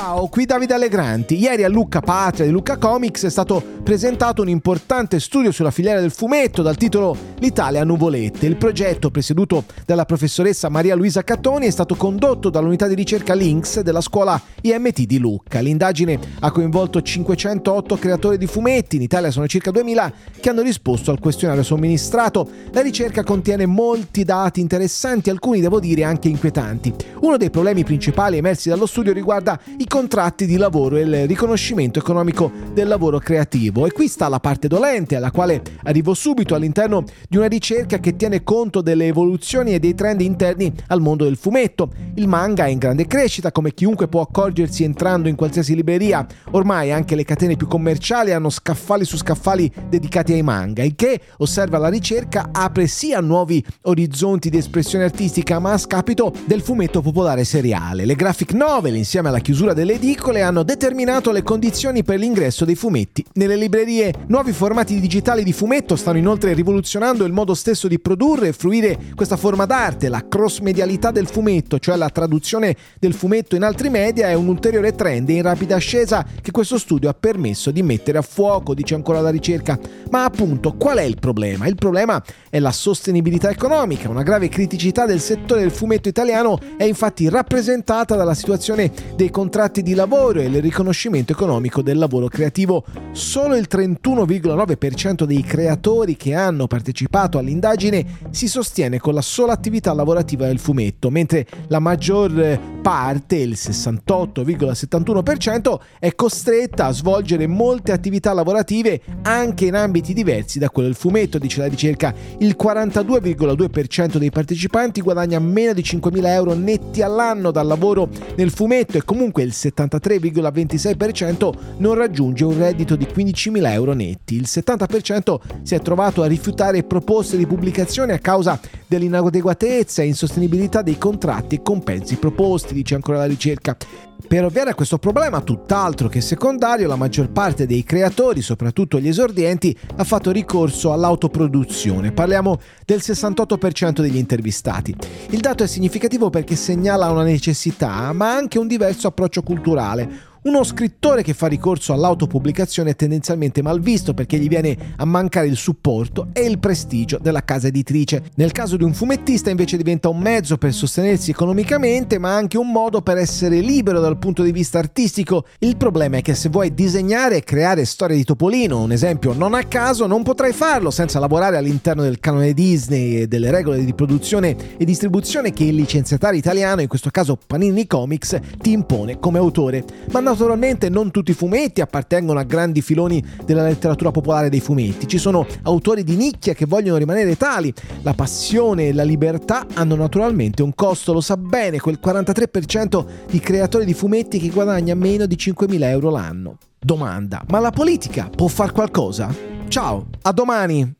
Ciao, qui Davide Allegranti. Ieri a Lucca Patria di Lucca Comics è stato presentato un importante studio sulla filiera del fumetto dal titolo L'Italia a nuvolette. Il progetto, presieduto dalla professoressa Maria Luisa Cattoni, è stato condotto dall'unità di ricerca Lynx della scuola IMT di Lucca. L'indagine ha coinvolto 508 creatori di fumetti, in Italia sono circa 2000, che hanno risposto al questionario somministrato. La ricerca contiene molti dati interessanti, alcuni devo dire anche inquietanti. Uno dei problemi principali emersi dallo studio riguarda i contratti di lavoro e il riconoscimento economico del lavoro creativo. E qui sta la parte dolente, alla quale arrivo subito all'interno di una ricerca che tiene conto delle evoluzioni e dei trend interni al mondo del fumetto. Il manga è in grande crescita, come chiunque può accorgersi entrando in qualsiasi libreria. Ormai anche le catene più commerciali hanno scaffali su scaffali dedicati ai manga, il che, osserva la ricerca, apre sia nuovi orizzonti di espressione artistica, ma a scapito del fumetto popolare seriale. Le graphic novel, insieme alla chiusura delle edicole, hanno determinato le condizioni per l'ingresso dei fumetti nelle librerie. Nuovi formati digitali di fumetto stanno inoltre rivoluzionando il modo stesso di produrre e fruire questa forma d'arte. La cross-medialità del fumetto, cioè la traduzione del fumetto in altri media, è un ulteriore trend in rapida ascesa che questo studio ha permesso di mettere a fuoco, dice ancora la ricerca. Ma appunto, qual è il problema? Il problema è la sostenibilità economica. Una grave criticità del settore del fumetto italiano è infatti rappresentata dalla situazione dei contratti contratti di lavoro e il riconoscimento economico del lavoro creativo. Solo il 31,9% dei creatori che hanno partecipato all'indagine si sostiene con la sola attività lavorativa del fumetto, mentre la maggior parte, il 68,71%, è costretta a svolgere molte attività lavorative anche in ambiti diversi da quello del fumetto, dice la ricerca. Il 42,2% dei partecipanti guadagna meno di 5.000 euro netti all'anno dal lavoro nel fumetto e comunque il 73,26% non raggiunge un reddito di 15.000 euro netti. Il 70% si è trovato a rifiutare proposte di pubblicazione a causa dell'inadeguatezza e insostenibilità dei contratti e compensi proposti, dice ancora la ricerca. Per ovviare a questo problema, tutt'altro che secondario, la maggior parte dei creatori, soprattutto gli esordienti, ha fatto ricorso all'autoproduzione. Parliamo del 68% degli intervistati. Il dato è significativo perché segnala una necessità, ma anche un diverso approccio culturale, uno scrittore che fa ricorso all'autopubblicazione è tendenzialmente mal visto perché gli viene a mancare il supporto e il prestigio della casa editrice. Nel caso di un fumettista invece diventa un mezzo per sostenersi economicamente ma anche un modo per essere libero dal punto di vista artistico. Il problema è che se vuoi disegnare e creare storie di Topolino, un esempio non a caso, non potrai farlo senza lavorare all'interno del canone Disney e delle regole di produzione e distribuzione che il licenziatario italiano, in questo caso Panini Comics, ti impone come autore. Ma naturalmente non tutti i fumetti appartengono a grandi filoni della letteratura popolare dei fumetti. Ci sono autori di nicchia che vogliono rimanere tali. La passione e la libertà hanno naturalmente un costo, lo sa bene quel 43% di creatori di fumetti che guadagna meno di 5.000 euro l'anno. Domanda, ma la politica può far qualcosa? Ciao, a domani!